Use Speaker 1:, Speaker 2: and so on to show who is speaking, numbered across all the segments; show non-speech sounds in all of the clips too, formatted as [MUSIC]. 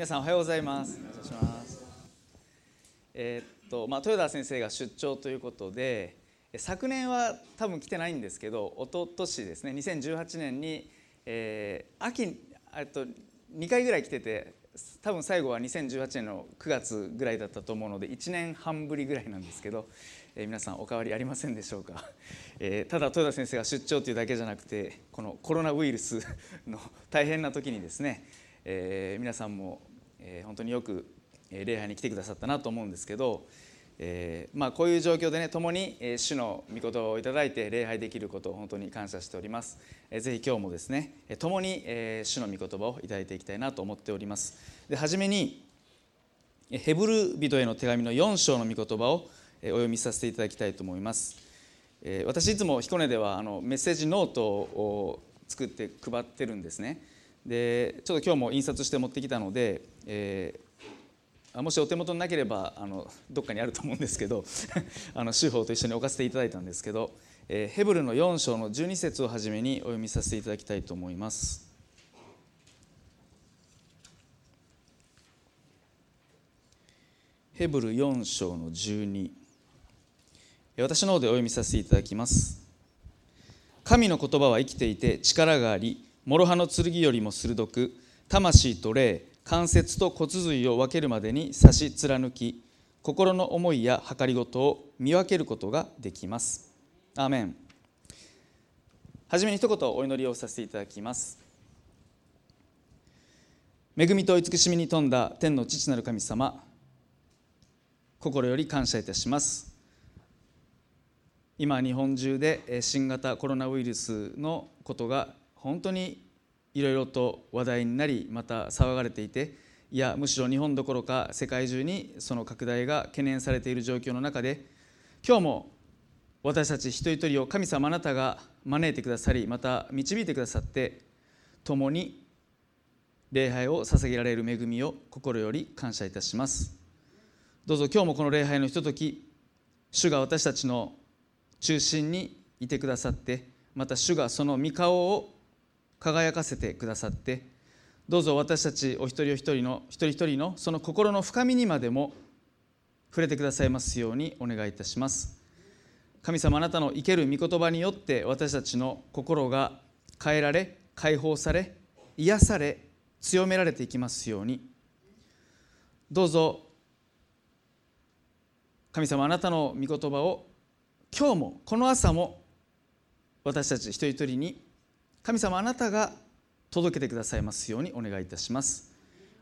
Speaker 1: 皆さんおはようございます。お願いします。えー、っとまあ豊田先生が出張ということで昨年は多分来てないんですけど一昨年ですね2018年に、えー、秋えっと2回ぐらい来てて多分最後は2018年の9月ぐらいだったと思うので1年半ぶりぐらいなんですけど、えー、皆さんお変わりありませんでしょうか、えー、ただ豊田先生が出張というだけじゃなくてこのコロナウイルスの大変な時にですね、えー、皆さんも、えー、本当によく礼拝に来てくださったなと思うんですけど、えーまあ、こういう状況でね共に主の御言葉をいただいて礼拝できることを本当に感謝しております、えー、ぜひ今日もですね共に主の御言葉をいただいていきたいなと思っております。で初めにヘブル人への手紙の4章の御言葉をお読みさせていただきたいと思います。え私いつも彦根ではあのメッセージノートを作って配ってるんですね。でちょっと今日も印刷して持ってきたので、えー、もしお手元になければあのどっかにあると思うんですけど [LAUGHS] あの手法と一緒に置かせていただいたんですけど、えー、ヘブルの4章の12節をはじめにお読みさせていただきたいと思います。ヘブル4章の12私の方でお読みさせていただきます神の言葉は生きていて力があり諸刃の剣よりも鋭く魂と霊関節と骨髄を分けるまでに差し貫き心の思いや計りごとを見分けることができます。アーメン。はじめに一言お祈りをさせていただきます。恵みと慈しみに富んだ天の父なる神様心より感謝いたします。今日本中で新型コロナウイルスのことが本当にいろいろと話題になりまた騒がれていていやむしろ日本どころか世界中にその拡大が懸念されている状況の中で今日も私たち一人一人を神様あなたが招いてくださりまた導いてくださって共に礼拝を捧げられる恵みを心より感謝いたします。どうぞ今日もこの礼拝のひととき主が私たちの中心にいてくださってまた主がその御顔を輝かせてくださってどうぞ私たちお一人お一人の一人一人のその心の深みにまでも触れてくださいますようにお願いいたします。神様あなたの生ける御言葉によって私たちの心が変えられ解放され癒され強められていきますように。どうぞ神様あなたの御言葉を今日もこの朝も私たち一人一人に神様あなたが届けてくださいますようにお願いいたします。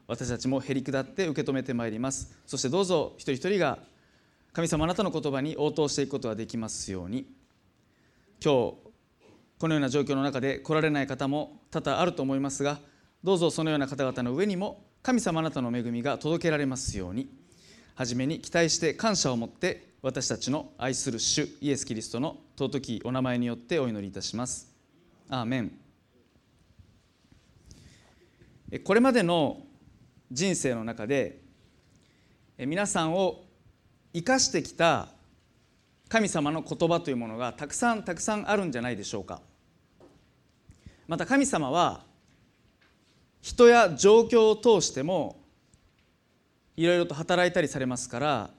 Speaker 1: 私たちもへり下って受け止めてまいります。そしてどうぞ一人一人が神様あなたの言葉に応答していくことができますように。今日このような状況の中で来られない方も多々あると思いますがどうぞそのような方々の上にも神様あなたの恵みが届けられますように。初めに期待して感謝を持って私たちの愛する主イエス・キリストの尊きお名前によってお祈りいたします。アーメンこれまでの人生の中で皆さんを生かしてきた神様の言葉というものがたくさんたくさんあるんじゃないでしょうか。また神様は人や状況を通してもいろいろと働いたりされますから、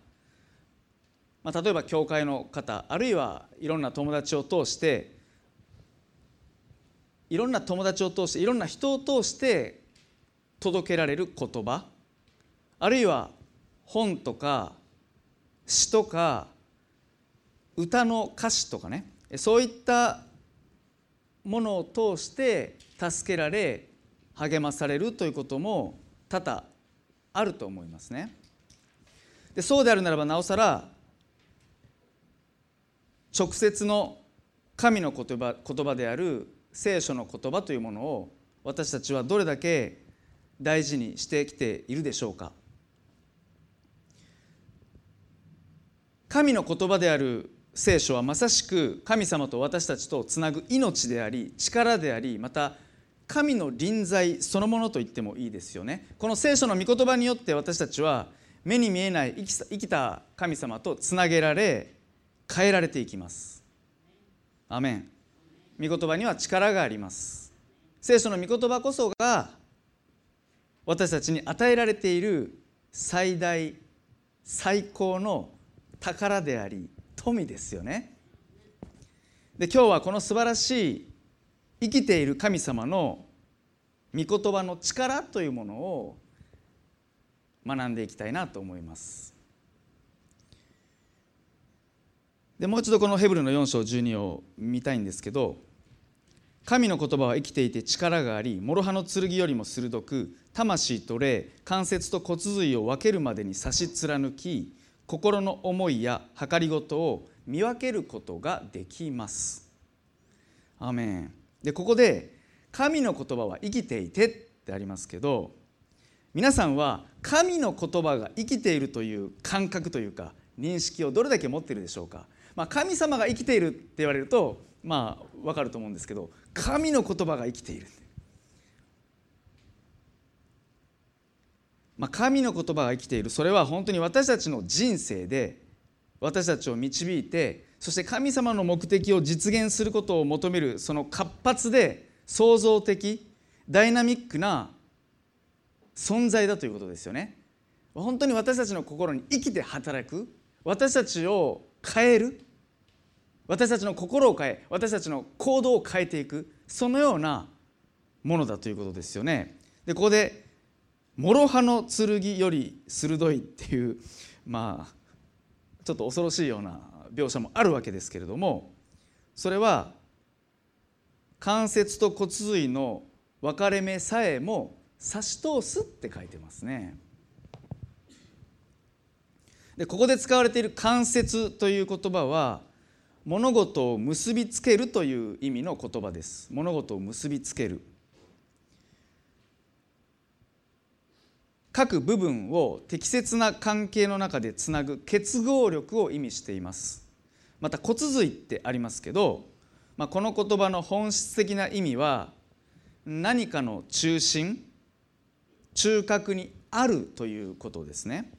Speaker 1: まあ、例えば教会の方あるいはいろんな友達を通していろんな友達を通していろんな人を通して届けられる言葉あるいは本とか詩とか歌の歌詞とかねそういったものを通して助けられ励まされるということも多々あると思いますね。でそうであるならばなおさら直接の神の言葉言葉である聖書の言葉というものを私たちはどれだけ大事にしてきているでしょうか？神の言葉である聖書はまさしく神様と私たちとつなぐ命であり力でありまた神の臨在そのものと言ってもいいですよね。この聖書の御言葉によって私たちは目に見えない生きた神様とつなげられ変えられていきます。アメン。御言葉には力があります。聖書の御言葉こそが私たちに与えられている最大最高の宝であり富ですよね。で今日はこの素晴らしい生きている神様の御言葉の力というものを学んでいきたいなと思います。でもう一度このヘブルの4章12を見たいんですけど神の言葉は生きていて力があり諸刃の剣よりも鋭く魂と霊関節と骨髄を分けるまでに差し貫き心の思いや計りごとを見分けることができます。アメン。でここで神の言葉は生きていてってありますけど皆さんは神の言葉が生きているという感覚というか認識をどれだけ持っているでしょうか、まあ、神様が生きているって言われるとまあ分かると思うんですけど神の言葉が生きている、まあ、神の言葉が生きている。それは本当に私たちの人生で私たちを導いてそして神様の目的を実現することを求めるその活発で創造的ダイナミックな存在だということですよね。本当に私たちの心に生きて働く。私たちを変える。私たちの心を変え私たちの行動を変えていくそのようなものだということですよね。でここで「諸刃の剣より鋭い」っていうまあちょっと恐ろしいような描写もあるわけですけれどもそれは関節と骨髄の分かれ目さえも差し通すって書いてますね。でここで使われている関節という言葉は物事を結びつけるという意味の言葉です。物事を結びつける。各部分を適切な関係の中でつなぐ結合力を意味しています。また骨髄ってありますけど、まあ、この言葉の本質的な意味は何かの中心中核にあるということですね。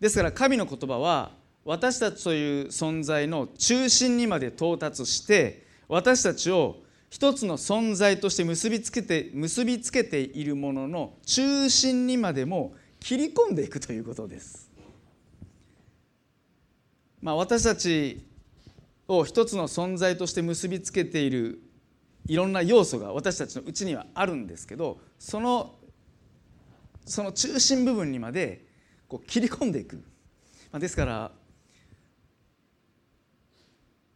Speaker 1: ですから神の言葉は私たちという存在の中心にまで到達して私たちを一つの存在として結びつけて結びつけているものの中心にまでも切り込んでいくということです。まあ、私たちを一つの存在として結びつけているいろんな要素が私たちのうちにはあるんですけどそのその中心部分にまでこう切り込んでいく、まあ、ですから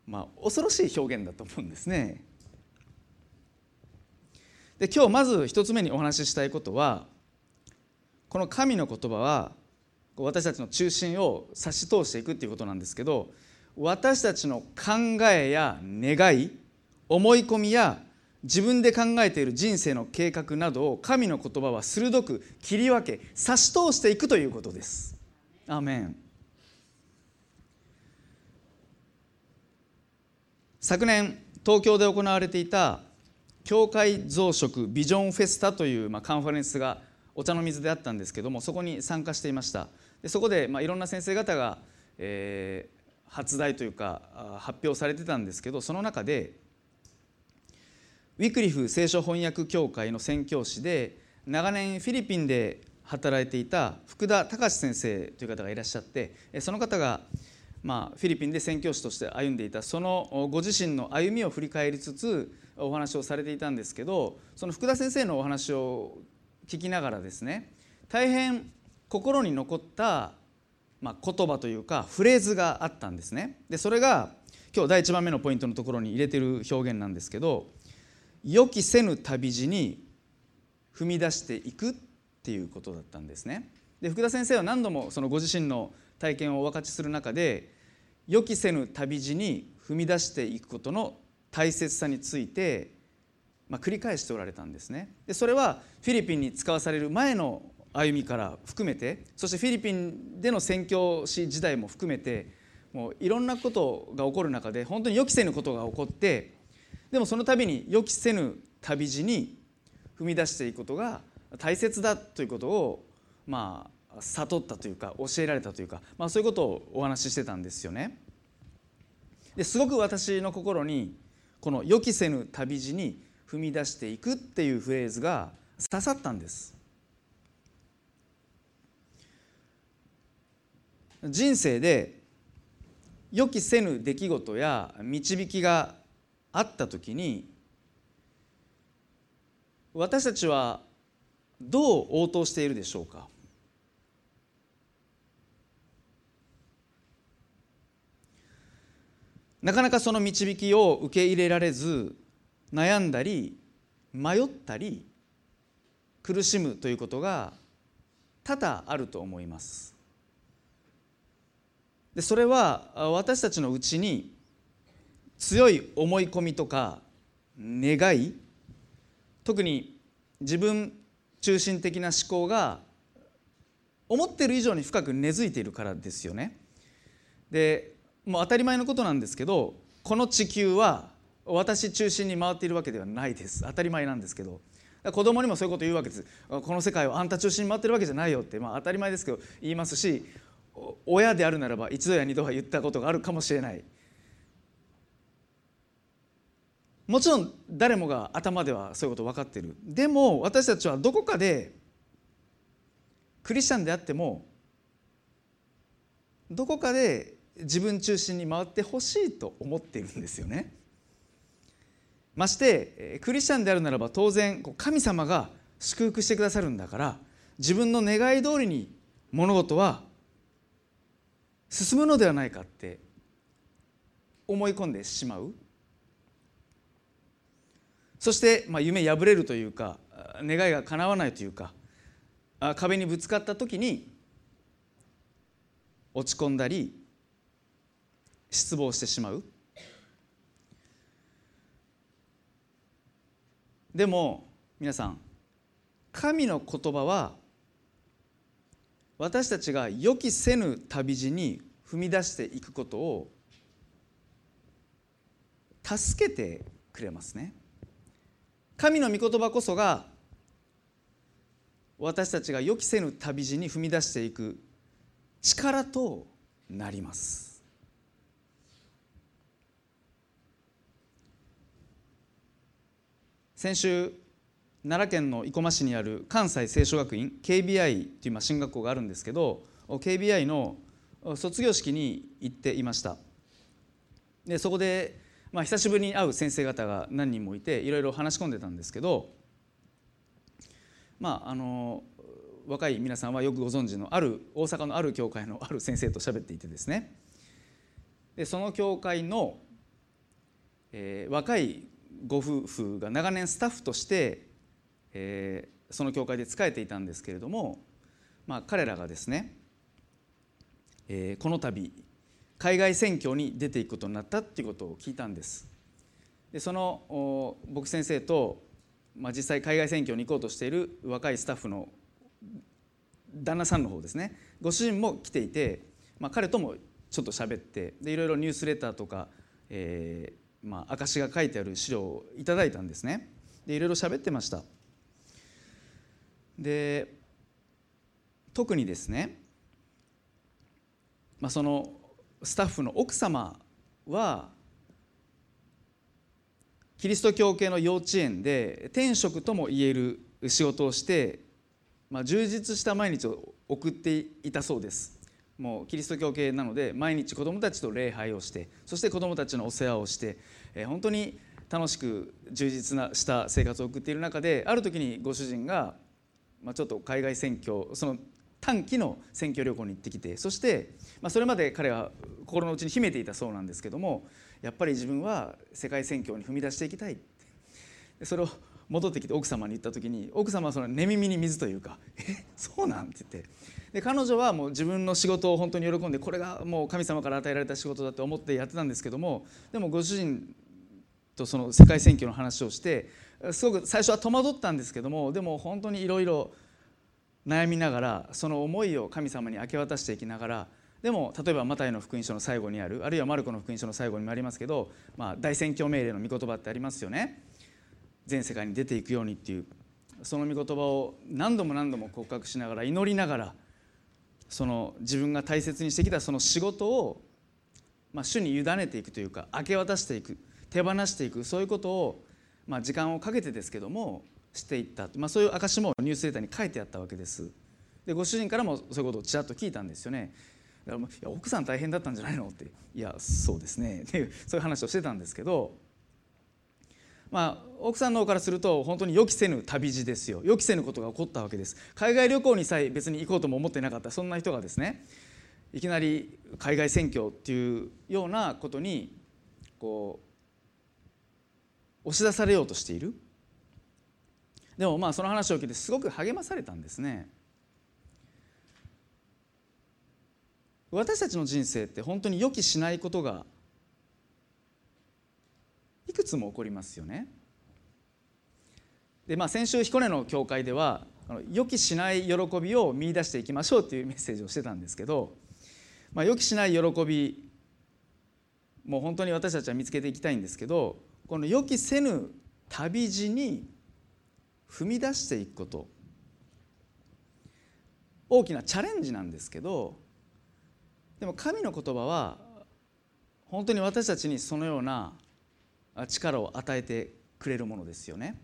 Speaker 1: まあ、恐ろしい表現だと思うんですね。で今日まず一つ目にお話ししたいことはこの神の言葉は私たちの中心を差し通していくっていうことなんですけど私たちの考えや願い思い込みや自分で考えている人生の計画などを神の言葉は鋭く切り分け差し通していくということです。アメン昨年東京で行われていた教会増殖ビジョンフェスタという、まあ、カンファレンスがお茶の水であったんですけどもそこに参加していました。でそこで、まあ、いろんな先生方が、えー、発題というか発表されてたんですけどその中でウィクリフ聖書翻訳協会の宣教師で長年フィリピンで働いていた福田隆先生という方がいらっしゃってその方がまあ、フィリピンで宣教師として歩んでいたそのご自身の歩みを振り返りつつお話をされていたんですけどその福田先生のお話を聞きながらですね大変心に残った、まあ、言葉というかフレーズがあったんですね。でそれが今日第1番目のポイントのところに入れてる表現なんですけど「予期せぬ旅路に踏み出していく」っていうことだったんですね。で福田先生は何度もそのご自身の体験をお分かちする中で予期せぬ旅路に踏み出していくことの大切さについて、まあ、繰り返しておられたんですね。でそれはフィリピンに使わされる前の歩みから含めてそしてフィリピンでの宣教師時代も含めてもういろんなことが起こる中で本当に予期せぬことが起こってでもその度に予期せぬ旅路に踏み出していくことが大切だということをまあ悟ったというか教えられたというか、まあ、そういうことをお話ししてたんですよね。ですごく私の心にこの「予期せぬ旅路に踏み出していく」っていうフレーズが刺さったんです。人生で予期せぬ出来事や導きがあった時に私たちはどう応答しているでしょうか？なかなかその導きを受け入れられず悩んだり迷ったり苦しむということが多々あると思いますでそれは私たちのうちに強い思い込みとか願い特に自分中心的な思考が思ってる以上に深く根付いているからですよね。でもう当たり前のことなんですけどこの地球は私中心に回っているわけではないです。当たり前なんですけど。子供にもそういうこと言うわけです。この世界はあんた中心に回ってるわけじゃないよって、まあ、当たり前ですけど言いますし親であるならば一度や二度は言ったことがあるかもしれない。もちろん誰もが頭ではそういうこと分かってる。でも私たちはどこかでクリスチャンであってもどこかで自分中心に回ってほしいと思っているんですよね。ましてクリスチャンであるならば当然神様が祝福してくださるんだから自分の願い通りに物事は進むのではないかって思い込んでしまうそして、まあ、夢破れるというか願いが叶わないというか壁にぶつかった時に落ち込んだり失望してしまうでも皆さん神の言葉は私たちが予期せぬ旅路に踏み出していくことを助けてくれますね。神の御言葉こそが私たちが予期せぬ旅路に踏み出していく力となります先週奈良県の生駒市にある関西聖書学院 KBI という進学校があるんですけど KBI の卒業式に行っていました。でそこでまあ、久しぶりに会う先生方が何人もいていろいろ話し込んでたんですけど、まあ、あの若い皆さんはよくご存知のある大阪のある教会のある先生と喋っていてですね。でその教会の、えー、若いご夫婦が長年スタッフとして、えー、その教会で仕えていたんですけれども、まあ、彼らがですね、えー、この度海外選挙に出ていくことになったっていうことを聞いたんです。でその僕先生と、まあ、実際海外選挙に行こうとしている若いスタッフの旦那さんの方ですねご主人も来ていて、まあ、彼ともちょっと喋ってでいろいろニュースレターとか、えーまあ、証が書いてある資料をいただいたんですね。でいろいろ喋ってました。で特にですね、まあ、そのスタッフの奥様はキリスト教系の幼稚園で天職とも言える仕事をして、まあ、充実した毎日を送っていたそうです。もうキリスト教系なので毎日子どもたちと礼拝をしてそして子どもたちのお世話をして、えー、本当に楽しく充実なした生活を送っている中である時にご主人が、まあ、ちょっと海外選挙その短期の選挙旅行に行ってきてそして、まあ、それまで彼は心の内に秘めていたそうなんですけどもやっぱり自分は世界選挙に踏み出していきたいそれを戻ってきて奥様に言った時に奥様はその寝耳に水というか「えそうなん?」って言ってで彼女はもう自分の仕事を本当に喜んでこれがもう神様から与えられた仕事だと思ってやってたんですけどもでもご主人とその世界選挙の話をしてすごく最初は戸惑ったんですけどもでも本当にいろいろ悩みながらその思いを神様に明け渡していきながらでも例えばマタイの福音書の最後にあるあるいはマルコの福音書の最後にもありますけど、まあ、大宣教命令の御言葉ってありますよね。全世界に出ていくようにっていうその御言葉を何度も何度も告白しながら祈りながらその自分が大切にしてきたその仕事を、まあ、主に委ねていくというか明け渡していく手放していくそういうことを、まあ、時間をかけてですけどもしていった、まあ、そういう証もニュースレタに書いてあったわけです。でご主人からもそういうことをちらっと聞いたんですよね。だからいや奥さん大変だったんじゃないのっていやそうですね。っていうそういう話をしてたんですけどまあ、奥さんの方からすると本当に予期せぬ旅路ですよ。予期せぬことが起こったわけです。海外旅行にさえ別に行こうとも思ってなかった。そんな人がですねいきなり海外選挙っていうようなことにこう押し出されようとしている。でもまあその話を聞いてすごく励まされたんですね。私たちの人生って本当に予期しないことがくつも起こりますよね。でまあ、先週彦根の教会では予期しない喜びを見出していきましょうっていうメッセージをしてたんですけど、まあ、予期しない喜びもう本当に私たちは見つけていきたいんですけどこの予期せぬ旅路に踏み出していくこと大きなチャレンジなんですけどでも神の言葉は本当に私たちにそのような力を与えてくれるものですよね。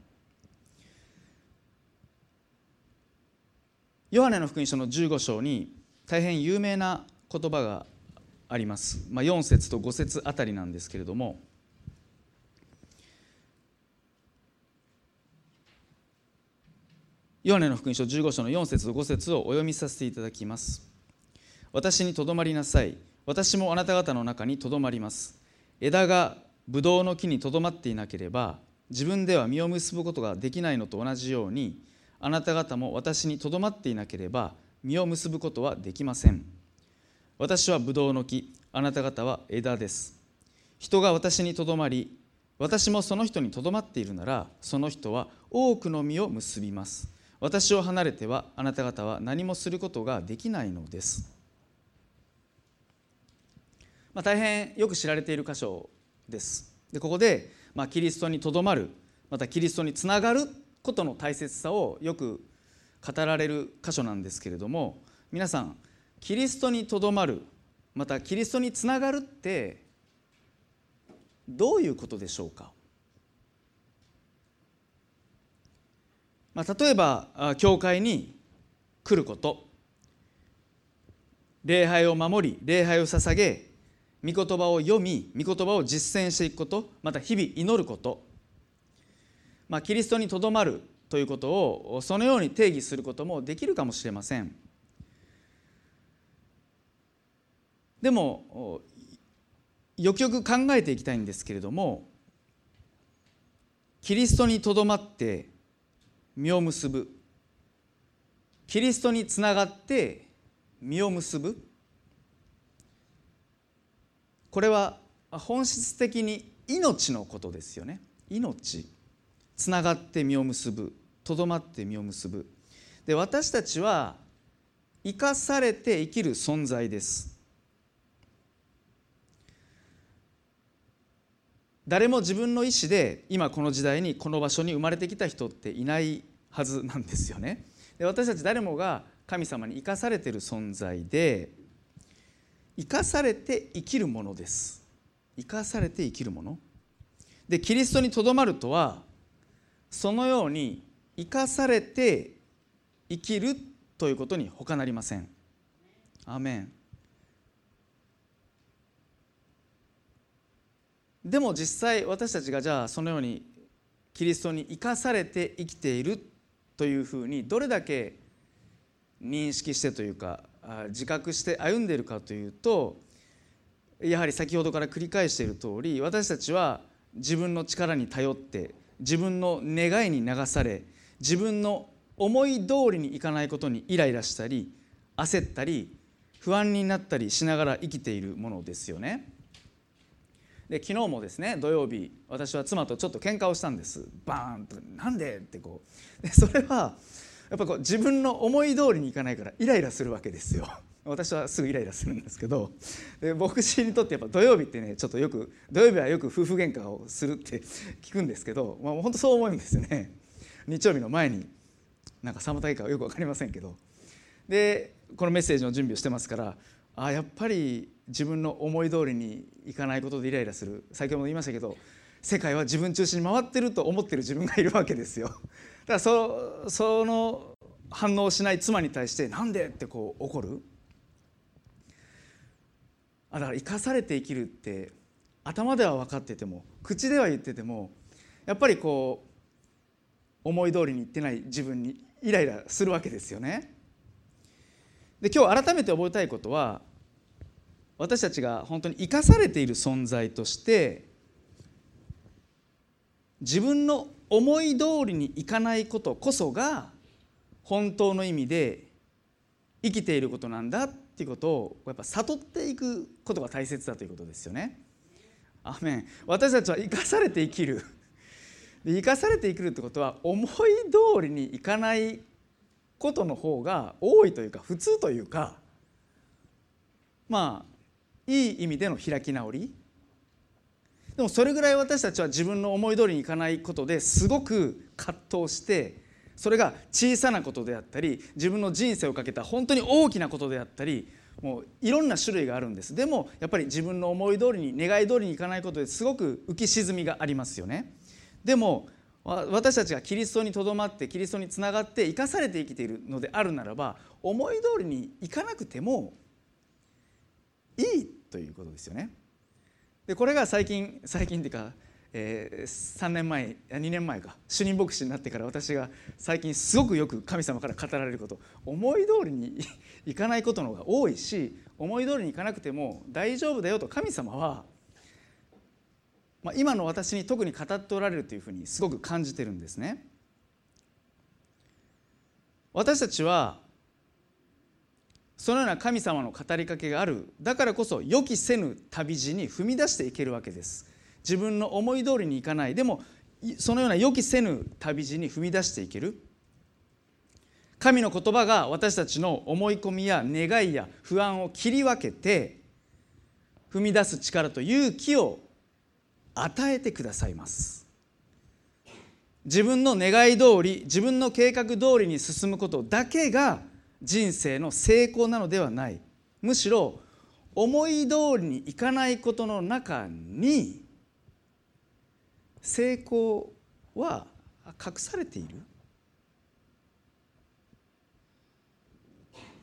Speaker 1: ヨハネの福音書の15章に大変有名な言葉があります、まあ、4節と5節あたりなんですけれども。ヨハネの福音書15章の4節と5節をお読みさせていただきます。私にとどまりなさい。私もあなた方の中にとどまります。枝がブドウの木にとどまっていなければ自分では実を結ぶことができないのと同じようにあなた方も私にとどまっていなければ実を結ぶことはできません。私はブドウの木あなた方は枝です。人が私にとどまり私もその人にとどまっているならその人は多くの実を結びます。私を離れてはあなた方は何もすることができないのです、まあ、大変よく知られている箇所です。でここで、まあ、キリストにとどまるまたキリストにつながることの大切さをよく語られる箇所なんですけれども皆さんキリストにとどまるまたキリストにつながるってどういうことでしょうか、まあ、例えば教会に来ること。礼拝を守り礼拝を捧げ御言葉を読み御言葉を実践していくことまた日々祈ること、まあ、キリストにとどまるということをそのように定義することもできるかもしれません。でもよくよく考えていきたいんですけれどもキリストにとどまって実を結ぶ。キリストにつながって実を結ぶ。これは本質的に命のことですよね。命。つながって実を結ぶ。とどまって実を結ぶ。で私たちは生かされて生きる存在です。誰も自分の意思で今この時代にこの場所に生まれてきた人っていないはずなんですよね。で私たち誰もが神様に生かされている存在で生かされて生きるものです。生かされて生きるもの。でキリストにとどまるとはそのように生かされて生きるということに他なりません。アメン。でも実際私たちがじゃあそのようにキリストに生かされて生きているというふうにどれだけ認識してというか自覚して歩んでいるかというとやはり先ほどから繰り返している通り私たちは自分の力に頼って自分の願いに流され自分の思い通りにいかないことにイライラしたり焦ったり不安になったりしながら生きているものですよね。で昨日もですね土曜日私は妻とちょっと喧嘩をしたんですバーンと「なんで?」ってこうでそれはやっぱこう自分の思い通りにいかないからイライラするわけですよ。[LAUGHS] 私はすぐイライラするんですけど。で牧師にとってやっぱ土曜日ってねちょっとよく土曜日はよく夫婦喧嘩をするって聞くんですけど、まあ、本当そう思うんですよね。[LAUGHS] 日曜日の前になんか妨げかよく分かりませんけど。でこのメッセージの準備をしてますからあやっぱり自分の思い通りにいかないことでイライラする。先ほども言いましたけど世界は自分中心に回ってると思ってる自分がいるわけですよ [LAUGHS] だからそその反応しない妻に対して「なんで?」ってこう怒る？あだから生かされて生きるって頭では分かってても口では言っててもやっぱりこう思い通りにいってない自分にイライラするわけですよね。で今日改めて覚えたいことは私たちが本当に生かされている存在として自分の思い通りにいかないことこそが本当の意味で生きていることなんだっていうことをやっぱ悟っていくことが大切だということですよね。アメン。私たちは生かされて生きる。生かされて生きるってことは思い通りにいかないことの方が多いというか普通というかまあいい意味での開き直り。でもそれぐらい私たちは自分の思い通りにいかないことですごく葛藤してそれが小さなことであったり自分の人生をかけた本当に大きなことであったりもういろんな種類があるんですでもやっぱり自分の思い通りに願い通りにいかないことですごく浮き沈みがありますよねでも私たちがキリストにとどまってキリストにつながって生かされて生きているのであるならば思い通りにいかなくてもいいということですよね。でこれが最近最近っていうか、えー、3年前2年前か主任牧師になってから私が最近すごくよく神様から語られること思い通りに [LAUGHS] いかないことの方が多いし思い通りにいかなくても大丈夫だよと神様はまあ、今の私に特に語っておられるというふうにすごく感じてるんですね。私たちはそのような神様の語りかけがある。だからこそ予期せぬ旅路に踏み出していけるわけです。自分の思い通りにいかないでもそのような予期せぬ旅路に踏み出していける。神の言葉が私たちの思い込みや願いや不安を切り分けて踏み出す力と勇気を与えてくださいます。自分の願い通り自分の計画通りに進むことだけが人生の成功なのではない。むしろ思い通りにいかないことの中に成功は隠されている。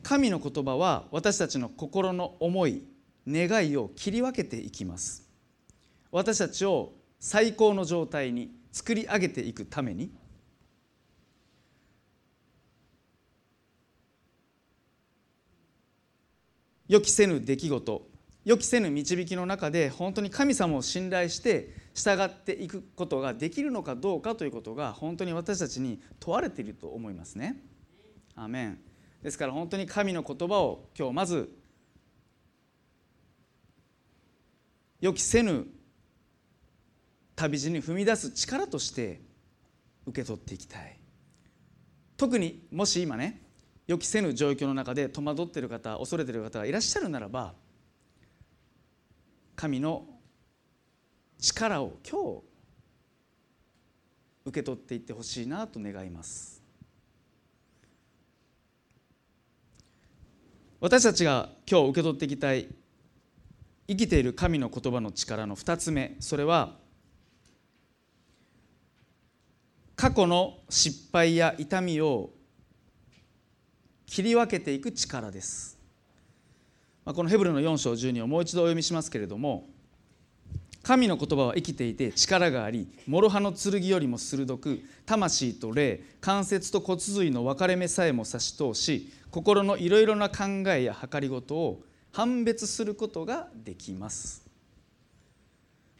Speaker 1: 神の言葉は私たちの心の思い願いを切り分けていきます。私たちを最高の状態に作り上げていくために予期せぬ出来事予期せぬ導きの中で本当に神様を信頼して従っていくことができるのかどうかということが本当に私たちに問われていると思いますね。アメンですから本当に神の言葉を今日まず予期せぬ旅路に踏み出す力として受け取っていきたい特にもし今ね予期せぬ状況の中で戸惑っている方恐れている方がいらっしゃるならば神の力を今日受け取っていってほしいなと願います。私たちが今日受け取っていきたい生きている神の言葉の力の2つ目それは過去の失敗や痛みを切り分けていく力です。このヘブルの4章12をもう一度お読みしますけれども神の言葉は生きていて力があり諸刃の剣よりも鋭く魂と霊関節と骨髄の分かれ目さえも差し通し心のいろいろな考えや計りごとを判別することができます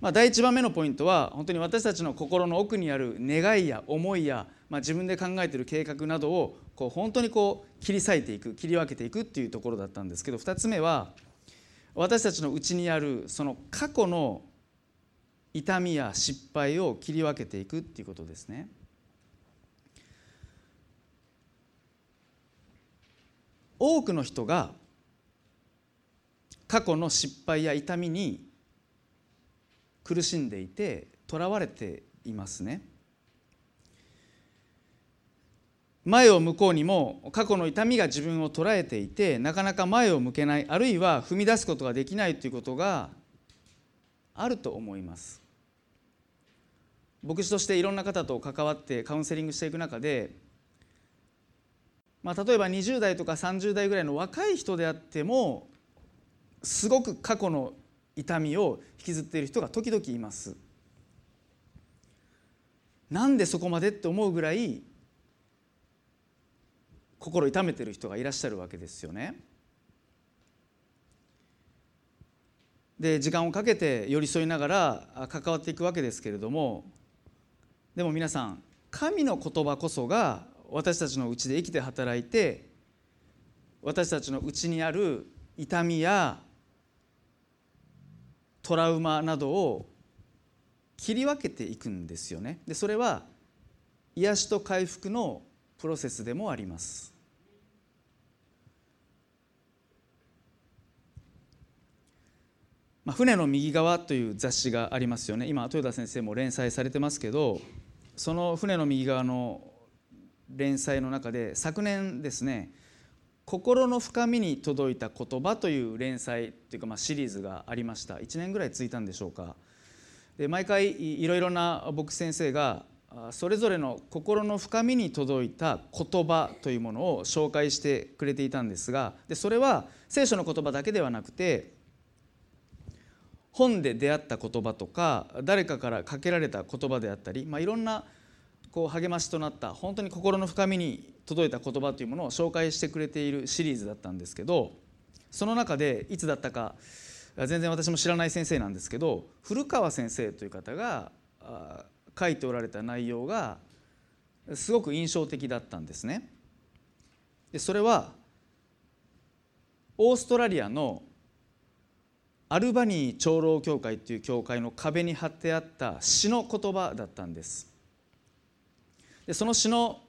Speaker 1: まあ、第1番目のポイントは本当に私たちの心の奥にある願いや思いや、まあ、自分で考えている計画などをこう本当にこう切り裂いていく切り分けていくっていうところだったんですけど2つ目は私たちの内にあるその過去の痛みや失敗を切り分けていくっていうことですね。多くの人が過去の失敗や痛みに苦しんでいて囚われていますね。前を向こうにも過去の痛みが自分を捉えていてなかなか前を向けないあるいは踏み出すことができないということがあると思います。牧師としていろんな方と関わってカウンセリングしていく中で、まあ、例えば20代とか30代ぐらいの若い人であってもすごく過去の痛みを引きずっている人が時々いますなんでそこまでって思うぐらい心痛めてる人がいらっしゃるわけですよね。で時間をかけて寄り添いながら関わっていくわけですけれどもでも皆さん神の言葉こそが私たちのうちで生きて働いて私たちのうちにある痛みやトラウマなどを切り分けていくんですよね。でそれは癒しと回復のプロセスでもあります。まあ、船の右側という雑誌がありますよね。今豊田先生も連載されてますけどその船の右側の連載の中で昨年ですね心の深みに届いた言葉という連載というかまあシリーズがありました。1年ぐらい続いたんでしょうか。で毎回いろいろな牧師先生がそれぞれの心の深みに届いた言葉というものを紹介してくれていたんですがでそれは聖書の言葉だけではなくて本で出会った言葉とか誰かからかけられた言葉であったり、まあ、いろんなこう励ましとなった本当に心の深みに届いた言葉というものを紹介してくれているシリーズだったんですけどその中でいつだったか全然私も知らない先生なんですけど古川先生という方が書いておられた内容がすごく印象的だったんですね。でそれはオーストラリアのアルバニー長老教会という教会の壁に貼ってあった詩の言葉だったんですでその詩の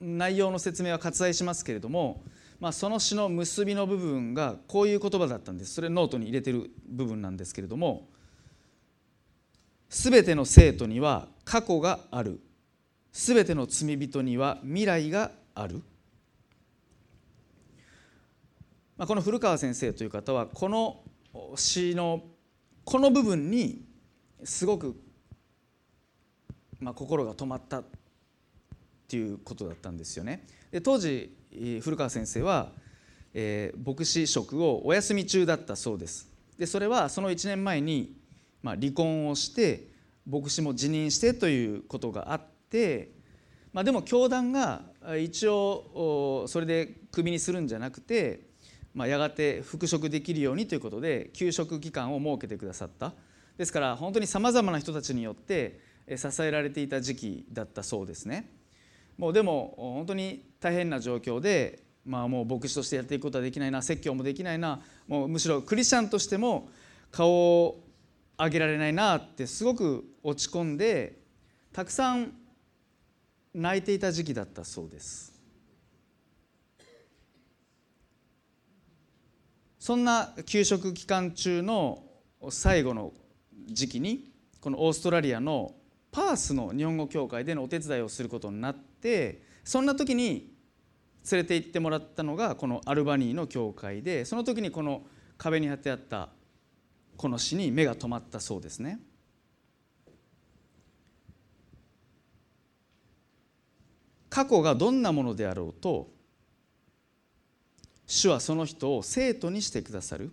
Speaker 1: 内容の説明は割愛しますけれども、まあ、その詩の結びの部分がこういう言葉だったんです。それノートに入れてる部分なんですけれども「すべての生徒には過去がある」「すべての罪人には未来がある」まあ、この古川先生という方はこの詩のこの部分にすごく、まあ、心が止まった。っていうことだったんですよね。で当時古川先生は、えー、牧師職をお休み中だったそうです。でそれはその1年前に、まあ、離婚をして牧師も辞任してということがあって、まあ、でも教団が一応それでクビにするんじゃなくてまあ、やがて復職できるようにということで休職期間を設けてくださったですから本当にさまざまな人たちによって支えられていた時期だったそうですねもうでも本当に大変な状況で、まあ、もう牧師としてやっていくことはできないな説教もできないなもうむしろクリスチャンとしても顔を上げられないなってすごく落ち込んでたくさん泣いていた時期だったそうです。そんな給食期間中の最後の時期にこのオーストラリアのパースの日本語協会でのお手伝いをすることになってそんな時に連れて行ってもらったのがこのアルバニーの教会でその時にこの壁に貼ってあったこの詩に目が留まったそうですね。過去がどんなものであろうと主はその人を生徒にしてくださる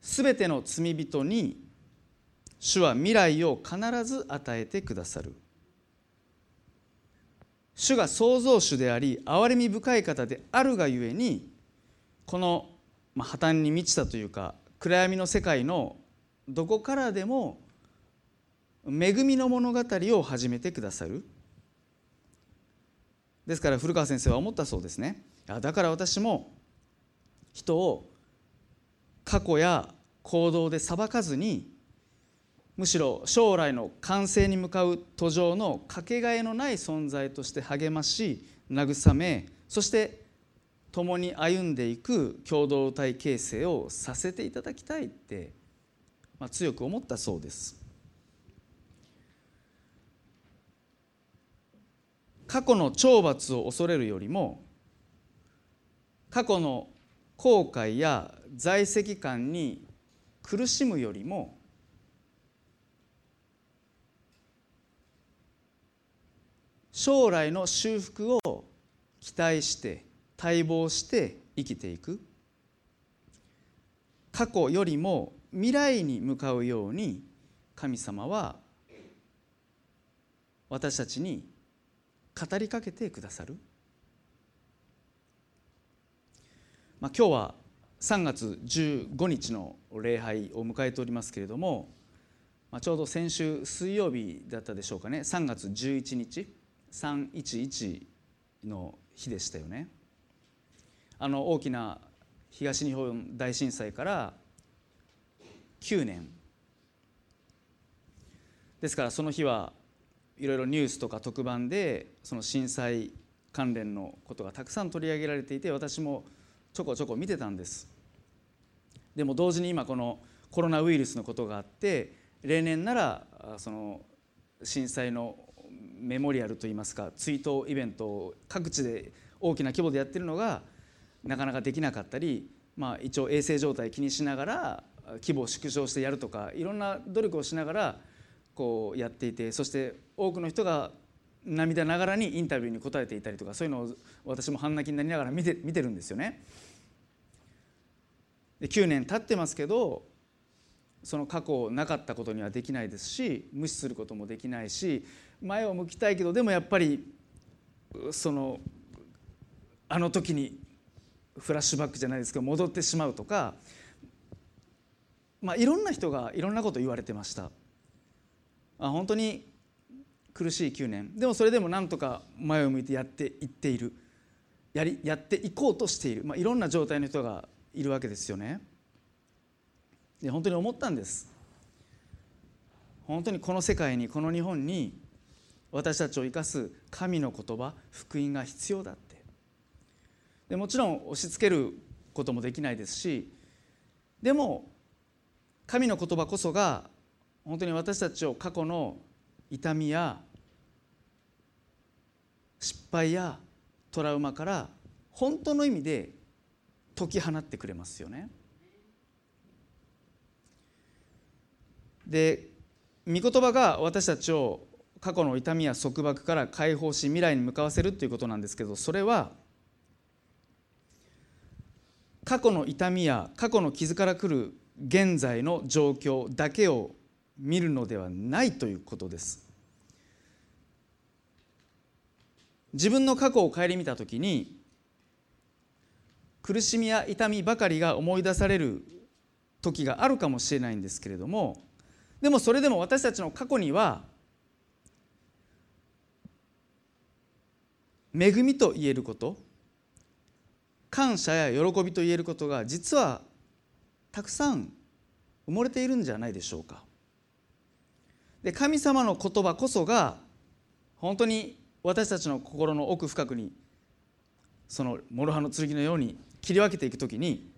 Speaker 1: すべての罪人に主は未来を必ず与えてくださる主が創造主であり憐れみ深い方であるがゆえにこの破綻に満ちたというか暗闇の世界のどこからでも恵みの物語を始めてくださる。ですから古川先生は思ったそうですね。だから私も人を過去や行動で裁かずにむしろ将来の完成に向かう途上のかけがえのない存在として励まし慰めそして共に歩んでいく共同体形成をさせていただきたいって、まあ、強く思ったそうです。過去の懲罰を恐れるよりも過去の後悔や在籍感に苦しむよりも将来の修復を期待して待望して生きていく。過去よりも未来に向かうように神様は私たちに語りかけてくださる、まあ、今日は3月15日の礼拝を迎えておりますけれども、まあ、ちょうど先週水曜日だったでしょうかね。3月11日。311の日でしたよね。あの大きな東日本大震災から9年。ですからその日はいろいろニュースとか特番でその震災関連のことがたくさん取り上げられていて私もちょこちょこ見てたんです。でも同時に今このコロナウイルスのことがあって例年ならその震災のメモリアルといいますか追悼イベントを各地で大きな規模でやってるのがなかなかできなかったり、まあ、一応衛生状態気にしながら規模を縮小してやるとかいろんな努力をしながらこうやっていてそして多くの人が涙ながらにインタビューに答えていたりとかそういうのを私も半泣きになりながら見て見てるんですよね。で9年経ってますけどその過去なかったことにはできないですし無視することもできないし前を向きたいけどでもやっぱりそのあの時にフラッシュバックじゃないですけど戻ってしまうとか、まあ、いろんな人がいろんなこと言われてました。あ本当に苦しい9年。でもそれでもなんとか前を向いてやっていっている。やりやっていこうとしている、まあ、いろんな状態の人がいるわけですよね。で本当に思ったんです本当にこの世界にこの日本に私たちを生かす神の言葉福音が必要だってでもちろん押し付けることもできないですしでも神の言葉こそが本当に私たちを過去の痛みや失敗やトラウマから本当の意味で解き放ってくれますよね。で御言葉が私たちを過去の痛みや束縛から解放し未来に向かわせるということなんですけどそれは過去の痛みや過去の傷から来る現在の状況だけを見るのではないということです。自分の過去を顧みた時に苦しみや痛みばかりが思い出される時があるかもしれないんですけれどもでもそれでも私たちの過去には恵みと言えること感謝や喜びと言えることが実はたくさん埋もれているんじゃないでしょうか。で神様の言葉こそが本当に私たちの心の奥深くにその諸刃の剣のように切り分けていくときに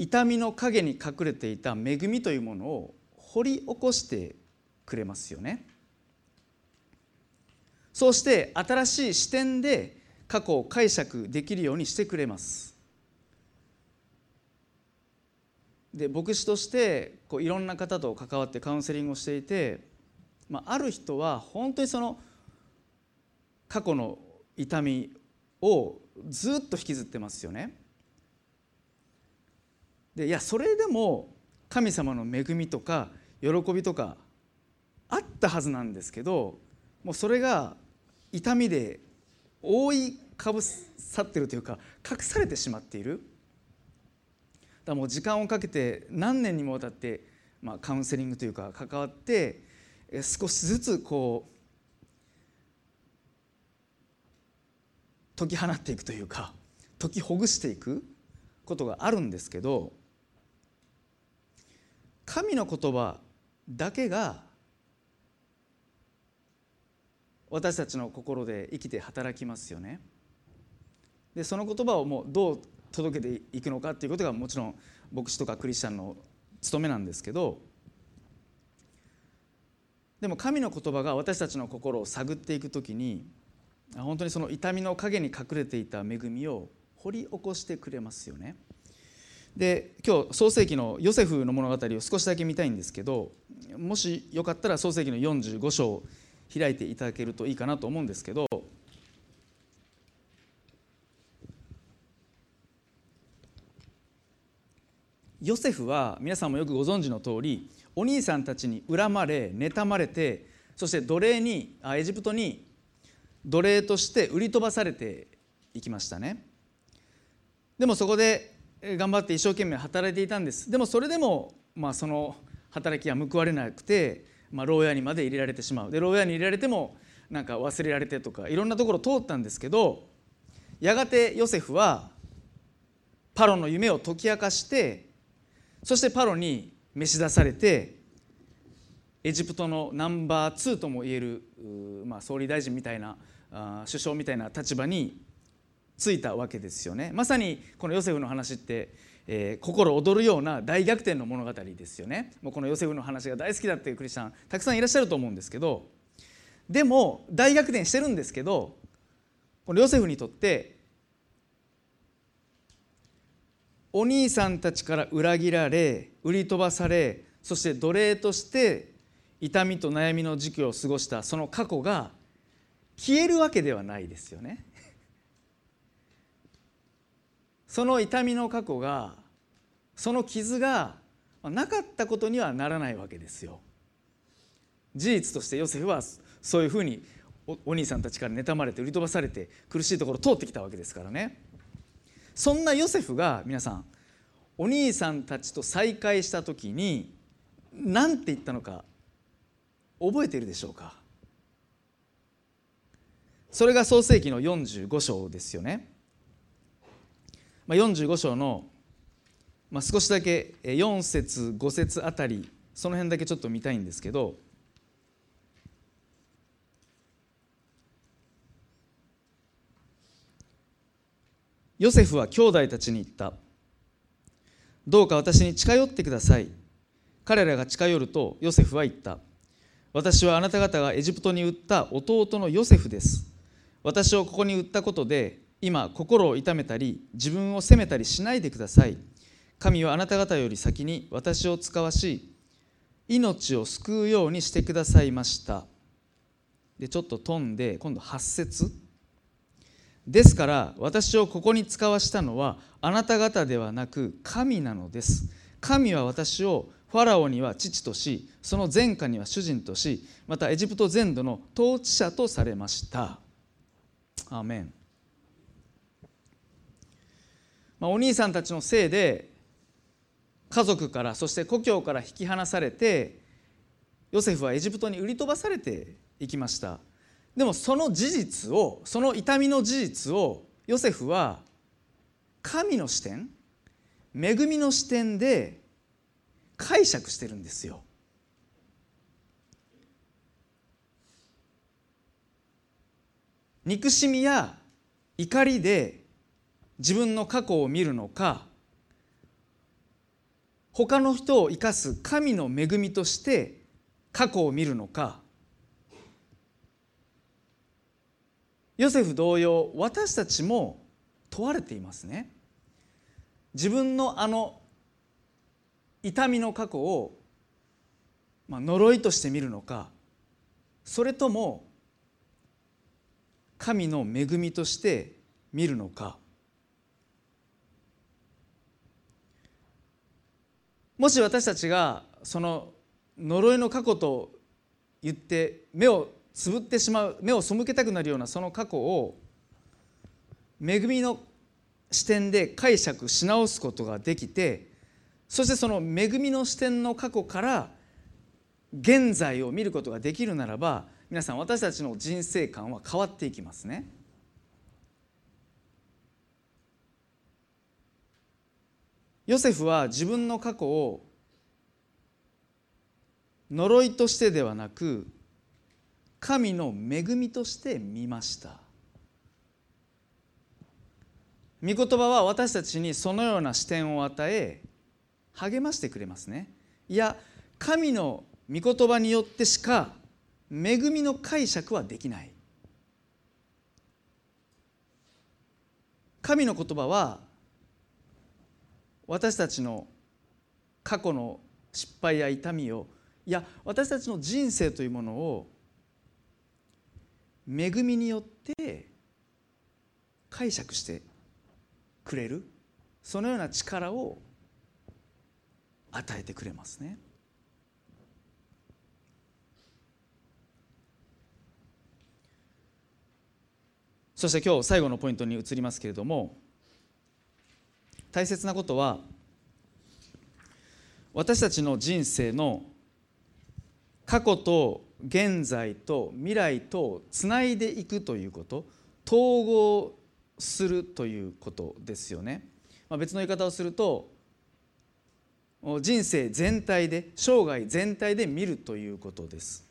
Speaker 1: 痛みの陰に隠れていた恵みというものを掘り起こしてくれますよね。そうして新しい視点で過去を解釈できるようにしてくれますで牧師としてこういろんな方と関わってカウンセリングをしていて、まあ、ある人は本当にその過去の痛みをずっと引きずってますよねでいやそれでも神様の恵みとか喜びとかあったはずなんですけどもうそれが痛みで覆いかぶさってるというか隠されてしまっている。だもう時間をかけて何年にもわたって、まあ、カウンセリングというか関わって少しずつこう解き放っていくというか解きほぐしていくことがあるんですけど神の言葉だけが私たちの心で生きて働きますよね。でその言葉をもうどう届けていくのかっていうことがもちろん牧師とかクリスチャンの務めなんですけどでも神の言葉が私たちの心を探っていく時に本当にその痛みの陰に隠れていた恵みを掘り起こしてくれますよね。で今日創世紀のヨセフの物語を少しだけ見たいんですけどもしよかったら創世紀の45章を開いていただけるといいかなと思うんですけどヨセフは皆さんもよくご存知の通りお兄さんたちに恨まれ妬まれてそして奴隷にあエジプトに奴隷として売り飛ばされていきましたね。でもそこで頑張って一生懸命働いていたんです。でもそれでも、まあ、その働きは報われなくて、まあ、牢屋にまで入れられてしまう。で牢屋に入れられてもなんか忘れられてとかいろんなところ通ったんですけどやがてヨセフはパロの夢を解き明かしてそしてパロに召し出されてエジプトのナンバー2ともいえる、まあ、総理大臣みたいな首相みたいな立場についたわけですよねまさにこのヨセフの話って、えー、心躍るような大逆転の物語ですよねもうこのヨセフの話が大好きだっていうクリスチャンたくさんいらっしゃると思うんですけどでも大逆転してるんですけどこのヨセフにとってお兄さんたちから裏切られ売り飛ばされそして奴隷として痛みと悩みの時期を過ごしたその過去が消えるわけではないですよね。その痛みの過去がその傷がなかったことにはならないわけですよ。事実としてヨセフはそういうふうにお兄さんたちから妬まれて売り飛ばされて苦しいところを通ってきたわけですからね。そんなヨセフが皆さんお兄さんたちと再会した時に何て言ったのか覚えているでしょうか？それが創世紀の45章ですよね。まあ、45章の、まあ、少しだけ4節5節あたりその辺だけちょっと見たいんですけどヨセフは兄弟たちに言った。どうか私に近寄ってください。彼らが近寄るとヨセフは言った。私はあなた方がエジプトに売った弟のヨセフです。私をここに売ったことで今心を痛めたり自分を責めたりしないでください。神はあなた方より先に私を使わし命を救うようにしてくださいました。でちょっと飛んで今度8節。ですから私をここに使わしたのはあなた方ではなく神なのです。神は私をファラオには父としその前科には主人としまたエジプト全土の統治者とされました。アーメン、まあ、お兄さんたちのせいで家族からそして故郷から引き離されてヨセフはエジプトに売り飛ばされていきましたでもその事実をその痛みの事実をヨセフは神の視点恵みの視点で解釈してるんですよ。憎しみや怒りで自分の過去を見るのか他の人を生かす神の恵みとして過去を見るのか。ヨセフ同様私たちも問われていますね。自分のあの痛みの過去を、まあ、呪いとして見るのかそれとも神の恵みとして見るのか。もし私たちがその呪いの過去と言って目をつぶってしまう目を背けたくなるようなその過去を恵みの視点で解釈し直すことができてそしてその恵みの視点の過去から現在を見ることができるならば皆さん私たちの人生観は変わっていきますね。ヨセフは自分の過去を呪いとしてではなく神の恵みとして見ました。御言葉は私たちにそのような視点を与え励ましてくれますね。いや神の御言葉によってしか恵みの解釈はできない。神の言葉は私たちの過去の失敗や痛みをいや私たちの人生というものを恵みによって解釈してくれるそのような力を与えてくれますね。そして今日最後のポイントに移りますけれども大切なことは私たちの人生の過去と現在と未来とつないでいくということ統合するということですよね、まあ、別の言い方をすると人生全体で生涯全体で見るということです。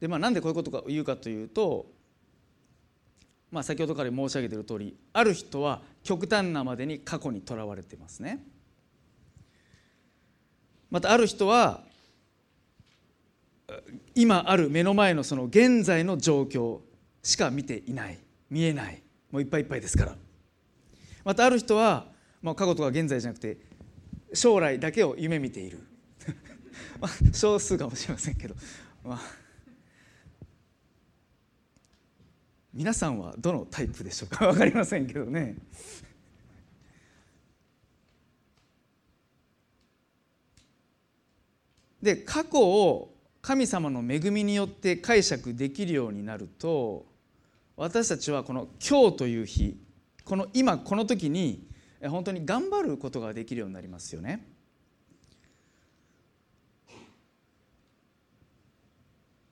Speaker 1: でまあなんでこういうことか言うかというとまあ先ほどから申し上げている通りある人は極端なまでに過去にとらわれてますね。またある人は今ある目の前のその現在の状況しか見ていない。見えない。もういっぱいいっぱいですから。またある人は、まあ、過去とか現在じゃなくて将来だけを夢見ている。[LAUGHS] まあ少数かもしれませんけど、まあ、皆さんはどのタイプでしょうか？[LAUGHS] 分かりませんけどねで過去を神様の恵みによって解釈できるようになると私たちはこの今日という日この今この時に本当に頑張ることができるようになりますよね。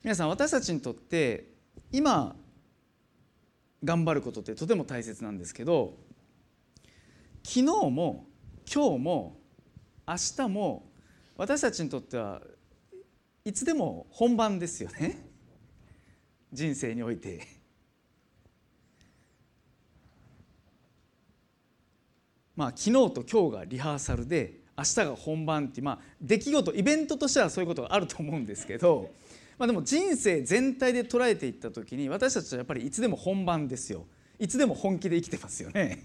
Speaker 1: 皆さん私たちにとって今頑張ることってとても大切なんですけど昨日も今日も明日も私たちにとってはいつでも本番ですよね人生において。まあ、昨日と今日がリハーサルで明日が本番って、まあ、出来事イベントとしてはそういうことがあると思うんですけど、まあ、でも人生全体で捉えていった時に私たちはやっぱりいつでも本番ですよいつでも本気で生きてますよね。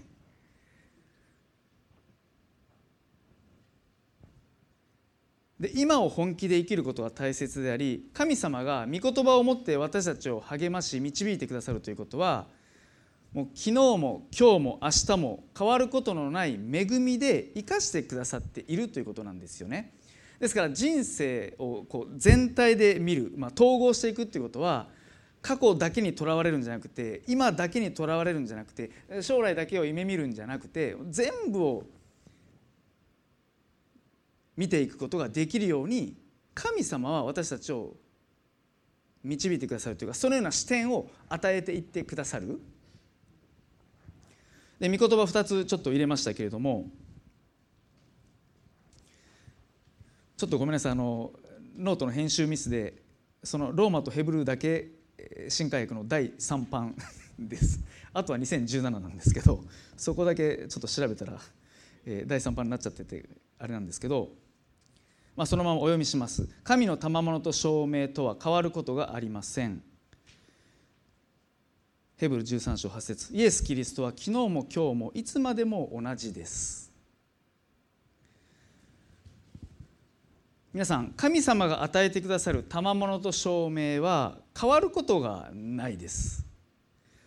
Speaker 1: で今を本気で生きることは大切であり神様が御言葉を持って私たちを励まし導いてくださるということはもう昨日も今日も明日も変わることのない恵みで生かしてくださっているということなんですよね。ですから人生をこう全体で見る、まあ、統合していくっていうことは過去だけにとらわれるんじゃなくて今だけにとらわれるんじゃなくて将来だけを夢見るんじゃなくて全部を見ていくことができるように神様は私たちを導いてくださるというかそのような視点を与えていってくださる。で御言葉2つちょっと入れましたけれどもちょっとごめんなさいあのノートの編集ミスでそのローマとヘブルーだけ新改訳の第3版です。[LAUGHS] あとは2017なんですけどそこだけちょっと調べたら、え第3版になっちゃっててあれなんですけどまあ、そのままお読みします。神の賜物と証明とは変わることがありません。ヘブル13章8節。イエス・キリストは昨日も今日もいつまでも同じです。皆さん神様が与えてくださる賜物と証明は変わることがないです。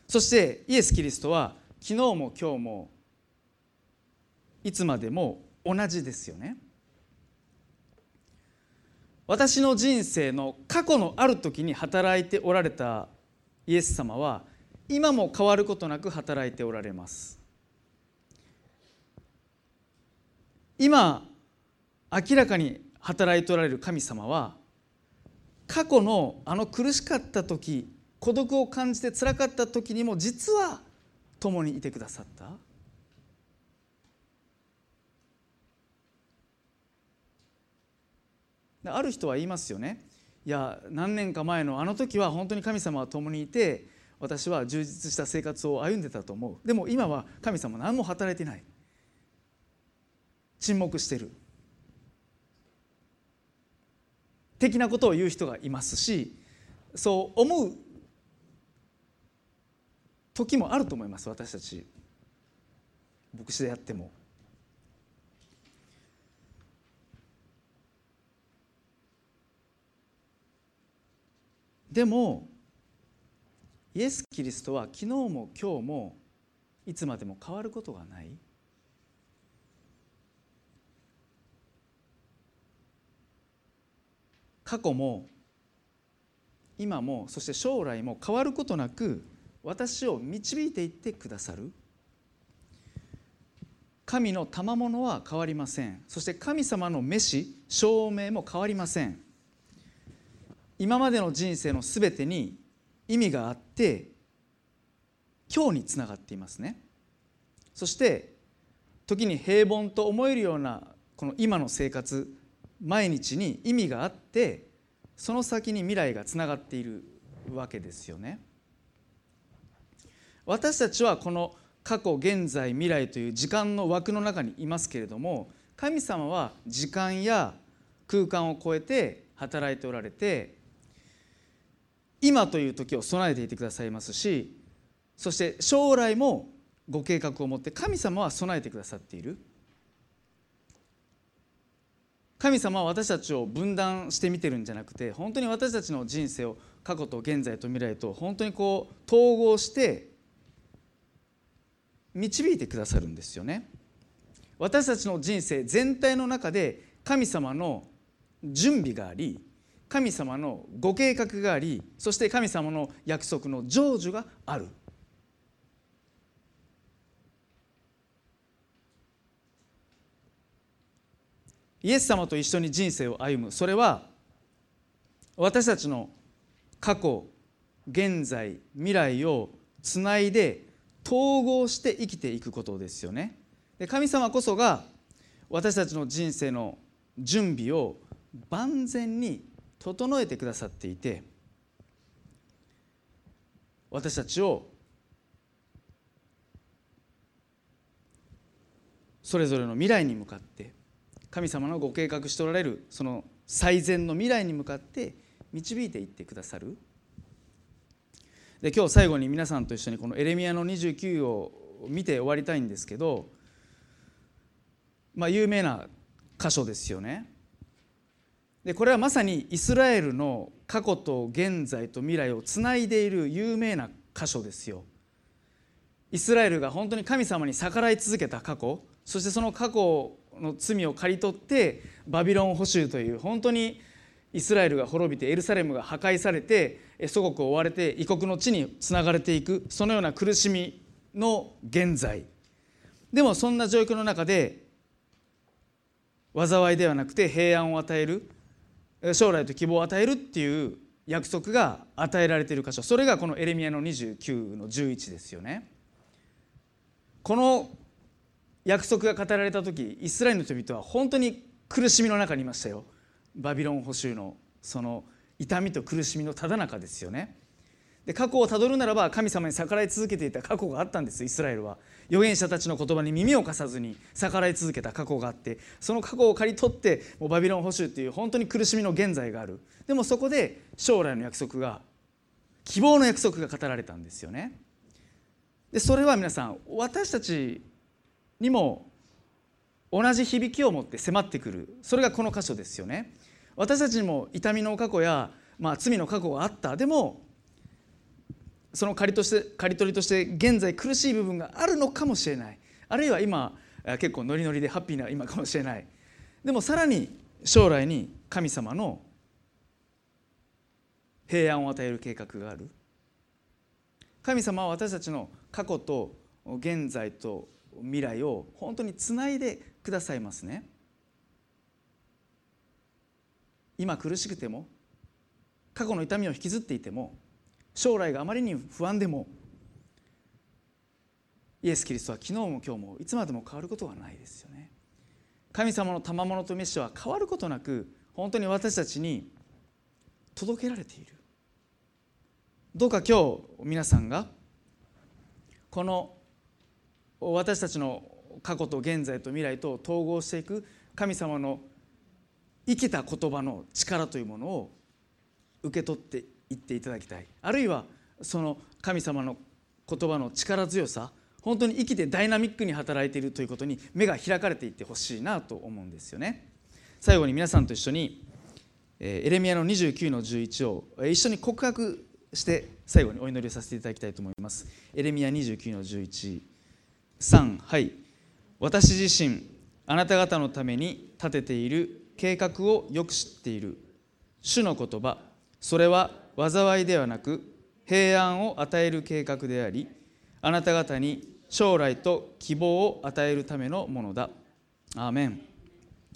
Speaker 1: そしてイエス・キリストは昨日も今日もいつまでも同じですよね。私の人生の過去のある時に働いておられたイエス様は今も変わることなく働いておられます。今明らかに働いておられる神様は過去のあの苦しかった時孤独を感じてつらかった時にも実は共にいてくださった。ある人は言いますよね。いや何年か前のあの時は本当に神様は共にいて私は充実した生活を歩んでたと思う。でも今は神様何も働いてない。沈黙してる。的なことを言う人がいますしそう思う時もあると思います私たち。牧師であっても。でもイエス・キリストは昨日も今日もいつまでも変わることがない。過去も今もそして将来も変わることなく私を導いていってくださる。神の賜物は変わりません。そして神様の召し証明も変わりません。今までの人生のすべてに意味があって今日につながっていますね。そして時に平凡と思えるようなこの今の生活毎日に意味があってその先に未来がつながっているわけですよね。私たちはこの過去現在未来という時間の枠の中にいますけれども神様は時間や空間を超えて働いておられて今という時を備えていてくださいますしそして将来もご計画を持って神様は備えてくださっている。神様は私たちを分断して見てるんじゃなくて本当に私たちの人生を過去と現在と未来と本当にこう統合して導いてくださるんですよね。私たちの人生全体の中で神様の準備があり神様のご計画がありそして神様の約束の成就がある。イエス様と一緒に人生を歩む。それは私たちの過去現在未来をつないで統合して生きていくことですよね。で神様こそが私たちの人生の準備を万全に整えてくださっていて私たちをそれぞれの未来に向かって神様のご計画しておられるその最善の未来に向かって導いていってくださるで今日最後に皆さんと一緒にこのエレミアの29を見て終わりたいんですけど、まあ、有名な箇所ですよね。でこれはまさにイスラエルの過去と現在と未来をつないでいる有名な箇所ですよ。イスラエルが本当に神様に逆らい続けた過去そしてその過去の罪を刈り取ってバビロン捕囚という本当にイスラエルが滅びてエルサレムが破壊されて祖国を追われて異国の地につながれていくそのような苦しみの現在でもそんな状況の中で災いではなくて平安を与える将来と希望を与えるっていう約束が与えられている箇所それがこのエレミアの29の11ですよね。この約束が語られた時イスラエルの人々は本当に苦しみの中にいましたよ。バビロン捕囚のその痛みと苦しみのただ中ですよね。で過去をたどるならば神様に逆らい続けていた過去があったんですイスラエルは預言者たちの言葉に耳を貸さずに逆らい続けた過去があってその過去を刈り取ってもうバビロン捕囚っていう本当に苦しみの現在があるでもそこで将来の約束が希望の約束が語られたんですよねでそれは皆さん私たちにも同じ響きを持って迫ってくる。それがこの箇所ですよね。私たちにも痛みの過去や、まあ、罪の過去があった。でもその刈りとして刈り取りとして現在苦しい部分があるのかもしれない。あるいは今結構ノリノリでハッピーな今かもしれない。でもさらに将来に神様の平安を与える計画がある。神様は私たちの過去と現在と未来を本当につないでくださいますね。今苦しくても過去の痛みを引きずっていても将来があまりに不安でもイエス・キリストは昨日も今日もいつまでも変わることはないですよね神様の賜物と召しは変わることなく本当に私たちに届けられているどうか今日皆さんがこの私たちの過去と現在と未来と統合していく神様の生きた言葉の力というものを受け取っていっていただきたい。あるいはその神様の言葉の力強さ本当に生きてダイナミックに働いているということに目が開かれていってほしいなと思うんですよね。最後に皆さんと一緒にエレミアの29の11を一緒に告白して最後にお祈りをさせていただきたいと思います。エレミア29の3はい。私自身あなた方のために立てている計画をよく知っている。主の言葉それは災いではなく平安を与える計画でありあなた方に将来と希望を与えるためのものだ。アーメン。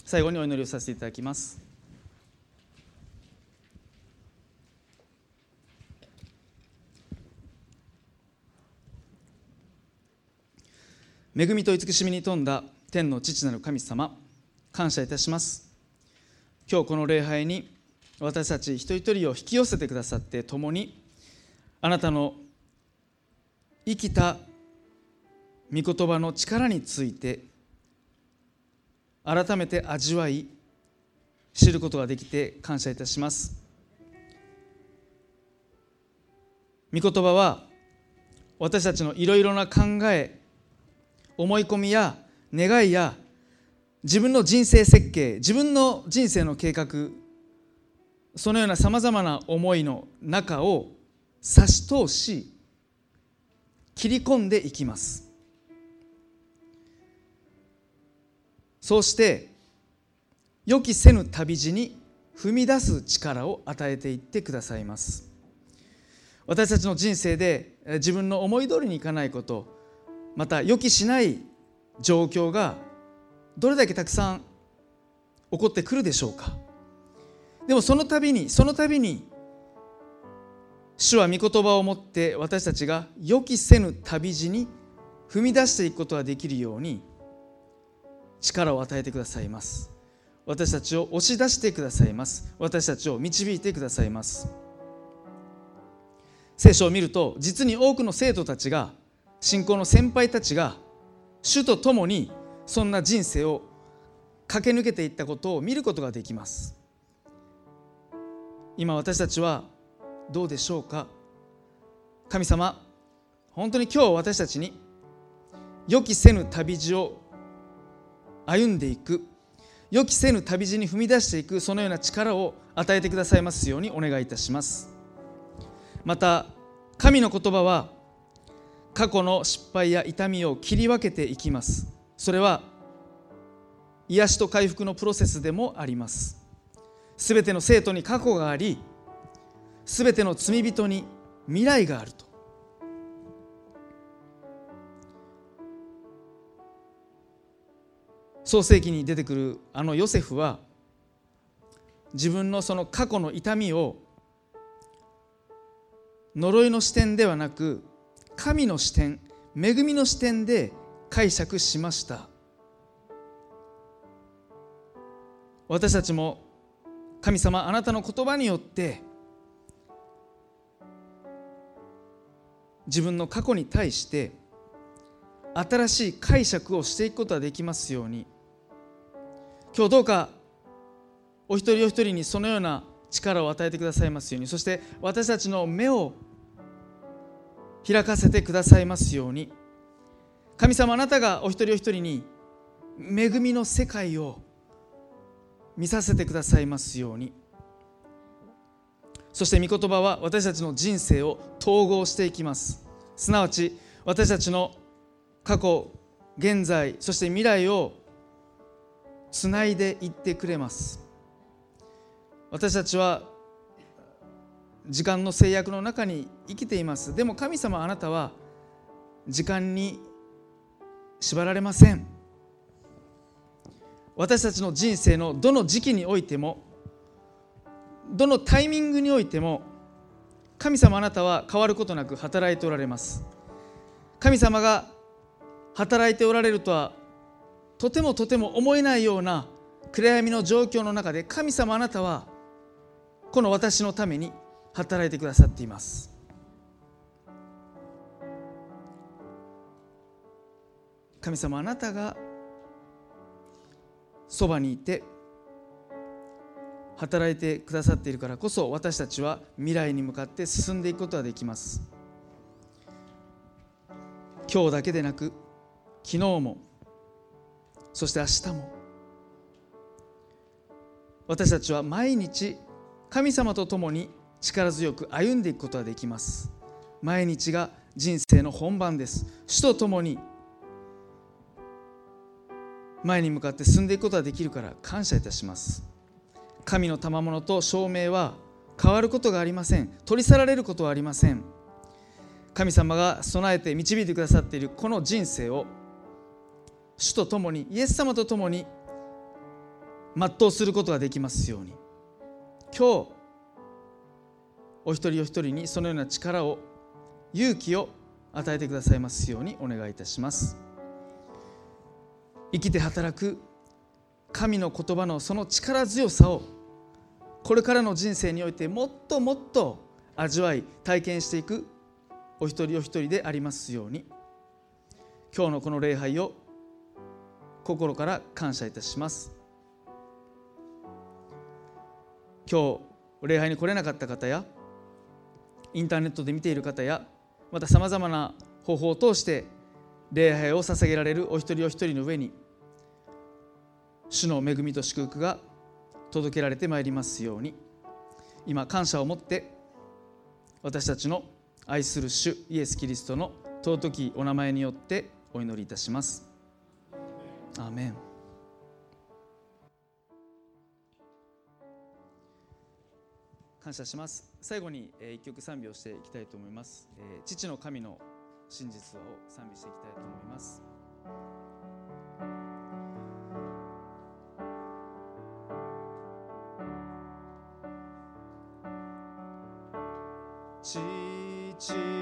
Speaker 1: 最後にお祈りをさせていただきます。恵みと慈しみに富んだ天の父なる神様感謝いたします。今日この礼拝に私たち一人一人を引き寄せてくださって共にあなたの生きた御言葉の力について改めて味わい知ることができて感謝いたします。御言葉は私たちのいろいろな考え思い込みや願いや自分の人生設計自分の人生の計画そのようなさまざまな思いの中を差し通し切り込んでいきます。そうして予期せぬ旅路に踏み出す力を与えていってくださいます。私たちの人生で自分の思い通りにいかないことまた予期しない状況がどれだけたくさん起こってくるでしょうか。でもその度にその度に主は御言葉を持って私たちが予期せぬ旅路に踏み出していくことができるように力を与えてくださいます。私たちを押し出してくださいます。私たちを導いてくださいます。聖書を見ると実に多くの生徒たちが信仰の先輩たちが主と共にそんな人生を駆け抜けていったことを見ることができます。今私たちはどうでしょうか？神様本当に今日私たちに予期せぬ旅路を歩んでいく。予期せぬ旅路に踏み出していくそのような力を与えてくださいますようにお願いいたします。また神の言葉は過去の失敗や痛みを切り分けていきます。それは癒しと回復のプロセスでもあります。すべての生徒に過去がありすべての罪人に未来があると。創世記に出てくるあのヨセフは自分のその過去の痛みを呪いの視点ではなく神の視点恵みの視点で解釈しました。私たちも神様あなたの言葉によって自分の過去に対して新しい解釈をしていくことができますように。今日どうかお一人お一人にそのような力を与えてくださいますように。そして私たちの目を開かせてくださいますように。神様あなたがお一人お一人に恵みの世界を見させてくださいますように。そして御言葉は私たちの人生を統合していきます。すなわち私たちの過去現在そして未来をつないでいってくれます。私たちは時間の制約の中に生きています。でも神様あなたは時間に縛られません。私たちの人生のどの時期においてもどのタイミングにおいても神様あなたは変わることなく働いておられます。神様が働いておられるとはとてもとても思えないような暗闇の状況の中で神様あなたはこの私のために働いてくださっています。神様あなたがそばにいて働いてくださっているからこそ私たちは未来に向かって進んでいくことができます。今日だけでなく昨日もそして明日も私たちは毎日神様と共に力強く歩んでいくことができます。毎日が人生の本番です。主と共に。前に向かって進んでいくことができるから感謝いたします。神の賜物と証明は変わることがありません。取り去られることはありません。神様が備えて導いてくださっているこの人生を主と共にイエス様と共に全うすることができますように。今日お一人お一人にそのような力を勇気を与えてくださいますようにお願いいたします。生きて働く神の言葉のその力強さをこれからの人生においてもっともっと味わい体験していくお一人お一人でありますように今日のこの礼拝を心から感謝いたします。今日礼拝に来れなかった方やインターネットで見ている方やまたさまざまな方法を通して礼拝を捧げられるお一人お一人の上に主の恵みと祝福が届けられてまいりますように今感謝を持って私たちの愛する主イエス・キリストの尊きお名前によってお祈りいたします。アーメン感謝します。最後に一曲賛美をしていきたいと思います。父の神の真実を賛美していきたいと思います。父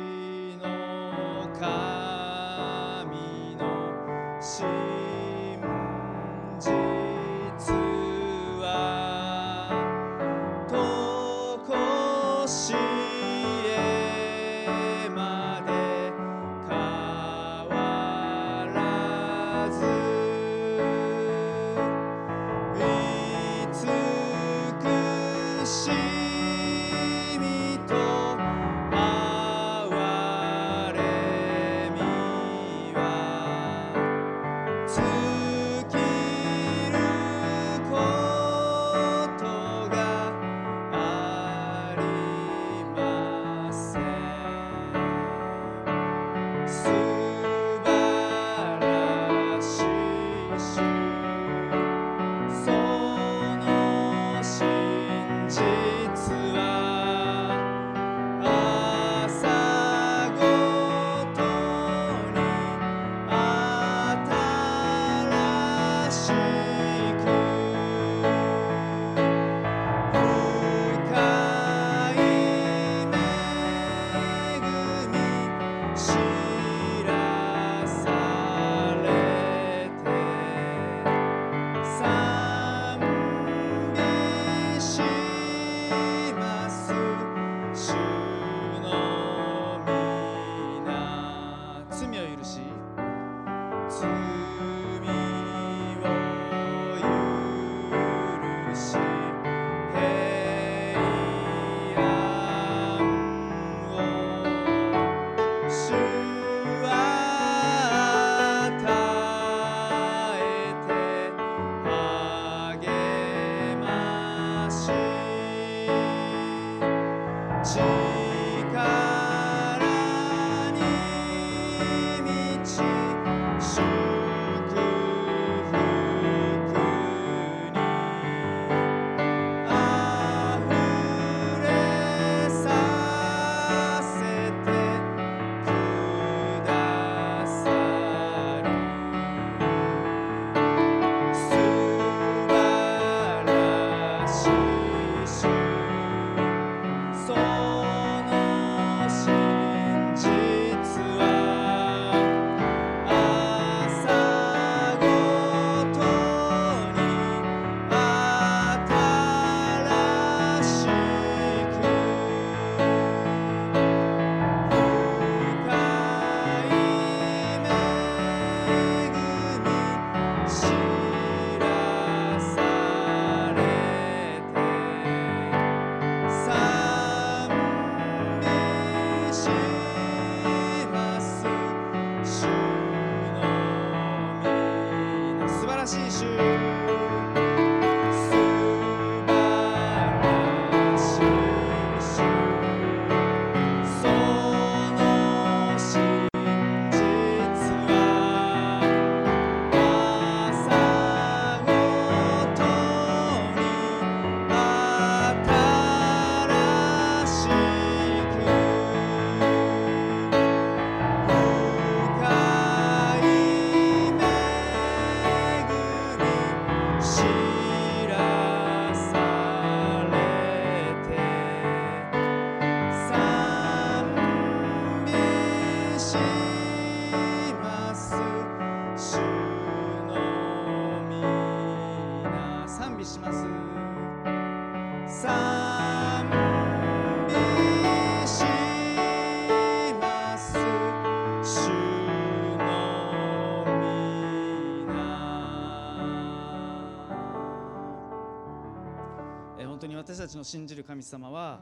Speaker 1: に私たちの信じる神様は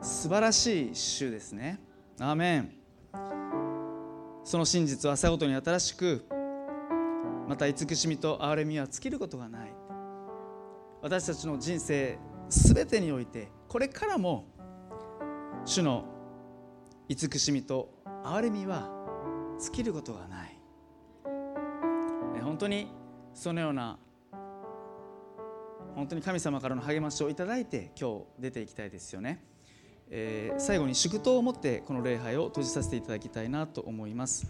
Speaker 1: 素晴らしい主ですね。アーメン。その真実は朝ごとに新しくまた慈しみと憐れみは尽きることがない。私たちの人生すべてにおいてこれからも主の慈しみと憐れみは尽きることがない。本当にそのような本当に神様からの励ましをいただいて今日出ていきたいですよね。えー、最後に祝祷を持ってこの礼拝を閉じさせていただきたいなと思います。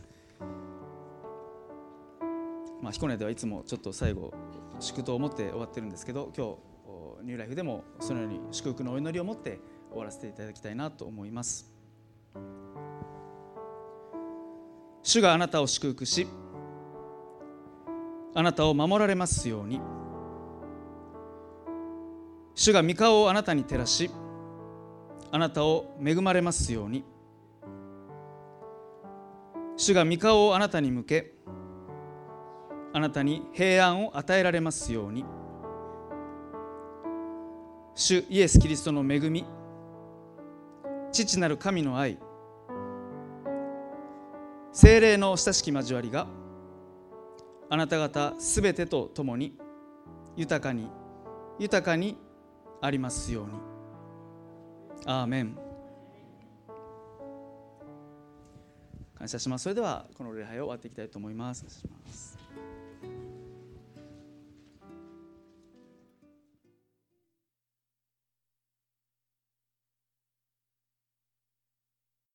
Speaker 1: まあ、彦根ではいつもちょっと最後祝祷を持って終わってるんですけど今日ニューライフでもそのように祝福のお祈りを持って終わらせていただきたいなと思います主があなたを祝福しあなたを守られますように主が御顔をあなたに照らしあなたを恵まれますように。主が御顔をあなたに向けあなたに平安を与えられますように。主イエス・キリストの恵み父なる神の愛精霊の親しき交わりがあなた方すべてと共に豊かに豊かにありますように。アーメン。感謝します。それではこの礼拝を終わっていきたいと思います。